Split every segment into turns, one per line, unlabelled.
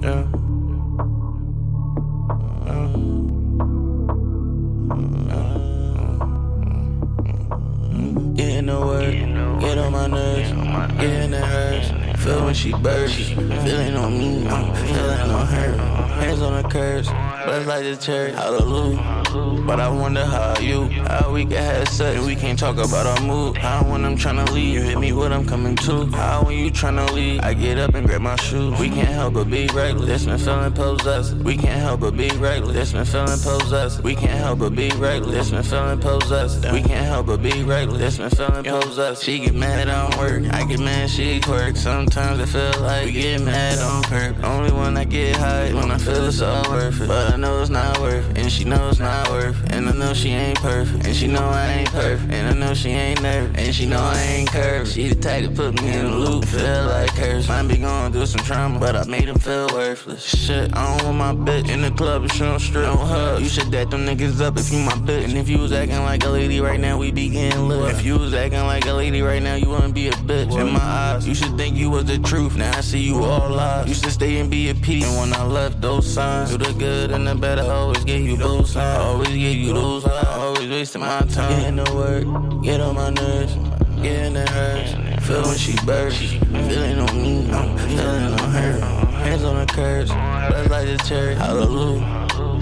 Yeah. Getting the work, get on my nerves, getting it hurts. Feel when she bursts, feeling on me, I'm feeling on her. Hands on the curves, blessed like the church, hallelujah. But I wonder how you, how we can have sex we can't talk about our mood. How when I'm tryna leave, you hit me what I'm coming to. How when you tryna leave, I get up and grab my shoes. We can't help but be reckless, been feeling possessed. We can't help but be reckless, been feeling possessed. We can't help but be reckless, been feeling possessed. We can't help but be reckless, been feeling possessed. She get mad at on work, I get mad she quirk. Sometimes I feel like we get mad on purpose. Only when I get high, when I feel it's all worth it. But I know it's not worth it, and she knows not And I know she ain't perfect, and she know I ain't perfect. And I know she ain't nervous, and she know I ain't curved. She the type to put me in a loop, feel like hers. Might be going through some trauma, but I made him feel worthless. Shit, I don't want my bitch in the club and she don't strip. No hug. You should that them niggas up if you my bitch. And if you was acting like a lady right now, we be getting lit. If you was acting like a lady right now, you wouldn't be a bitch. In you should think you was the truth. Now I see you all lies. You should stay and be at peace. And when I left those signs, do the good and the bad, I always give you those signs. I always give you those signs. Always wasting my time. Getting to work, get on my nerves, getting it hurts. Feel when she bursts, feeling on me, I'm feeling on her. Hands on the curves, blessed like the church, hallelujah.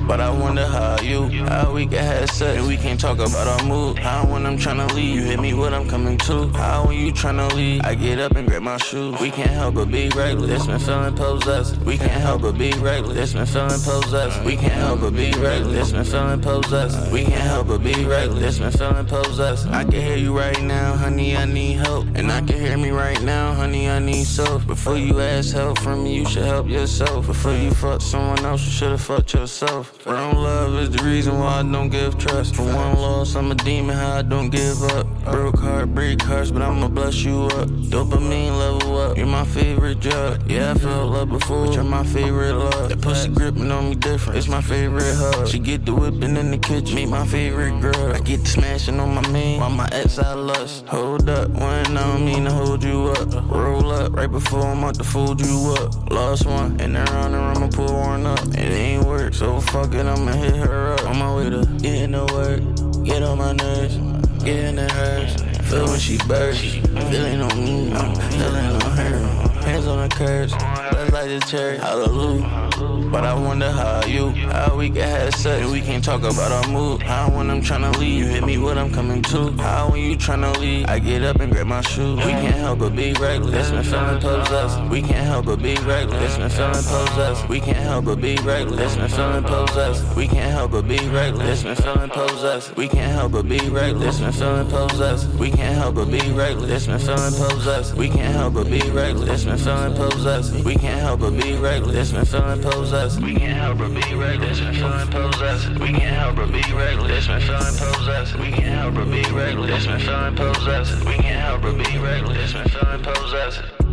But I wonder how you, how we can have sex and we can't talk about our mood. How when I'm tryna leave, you hit me what I'm coming to. How when you tryna leave, I get up and grab my shoes. We can't help but be reckless, been feeling possessed. We can't help but be reckless, been feeling possessed. We can't help but be reckless, been feeling possessed. We can't help but be reckless, been feeling possessed. I can hear you right now, honey, I need help. And I can hear me right now, honey, I need self. Before you ask help from me, you should help yourself. Before you fuck someone else, you should've fucked yourself. Wrong love is the reason why I don't give trust. For one loss, I'm a demon, how I don't give up. Broke heart, break hearts, but I'ma bless you up. Dopamine level up, you're my favorite drug. Yeah, I felt love before, but you're my favorite love. That pussy gripping on me different, it's my favorite hug. She get the whipping in the kitchen, meet my favorite girl. I get the smashing on my man, while my ex I lust. Hold up, when I don't mean to hold you up. Roll up, right before I'm about to fold you up. Lost one, and then around the I'ma hit her up. On my way to getting to work, get on my nerves, getting it hurts. Feel when she bursts, feeling on me, I'm feeling on her. Hands on the curves, like the church, hallelujah. But I wonder how you, how we can have sex we can't talk about our mood. How when I'm tryna leave, you hit me what I'm coming to. How when you tryna leave, I get up and grab my shoes. We can't help but be reckless, been feeling possessed. We can't help but be reckless, been feeling possessed. We can't help but be reckless, been feeling possessed. We can't help but be reckless, been feeling possessed. We can't help but be reckless, been feeling possessed. We can't help but be reckless, been feeling possessed. We can't help but be reckless, been feeling possessed. We can't help but be reckless, been feeling possessed. We can't help but be reckless, been feeling possessed. We can't help but be reckless, been feeling possessed. We can't help but be reckless, been feeling possessed. We can't help but be reckless, been feeling possessed.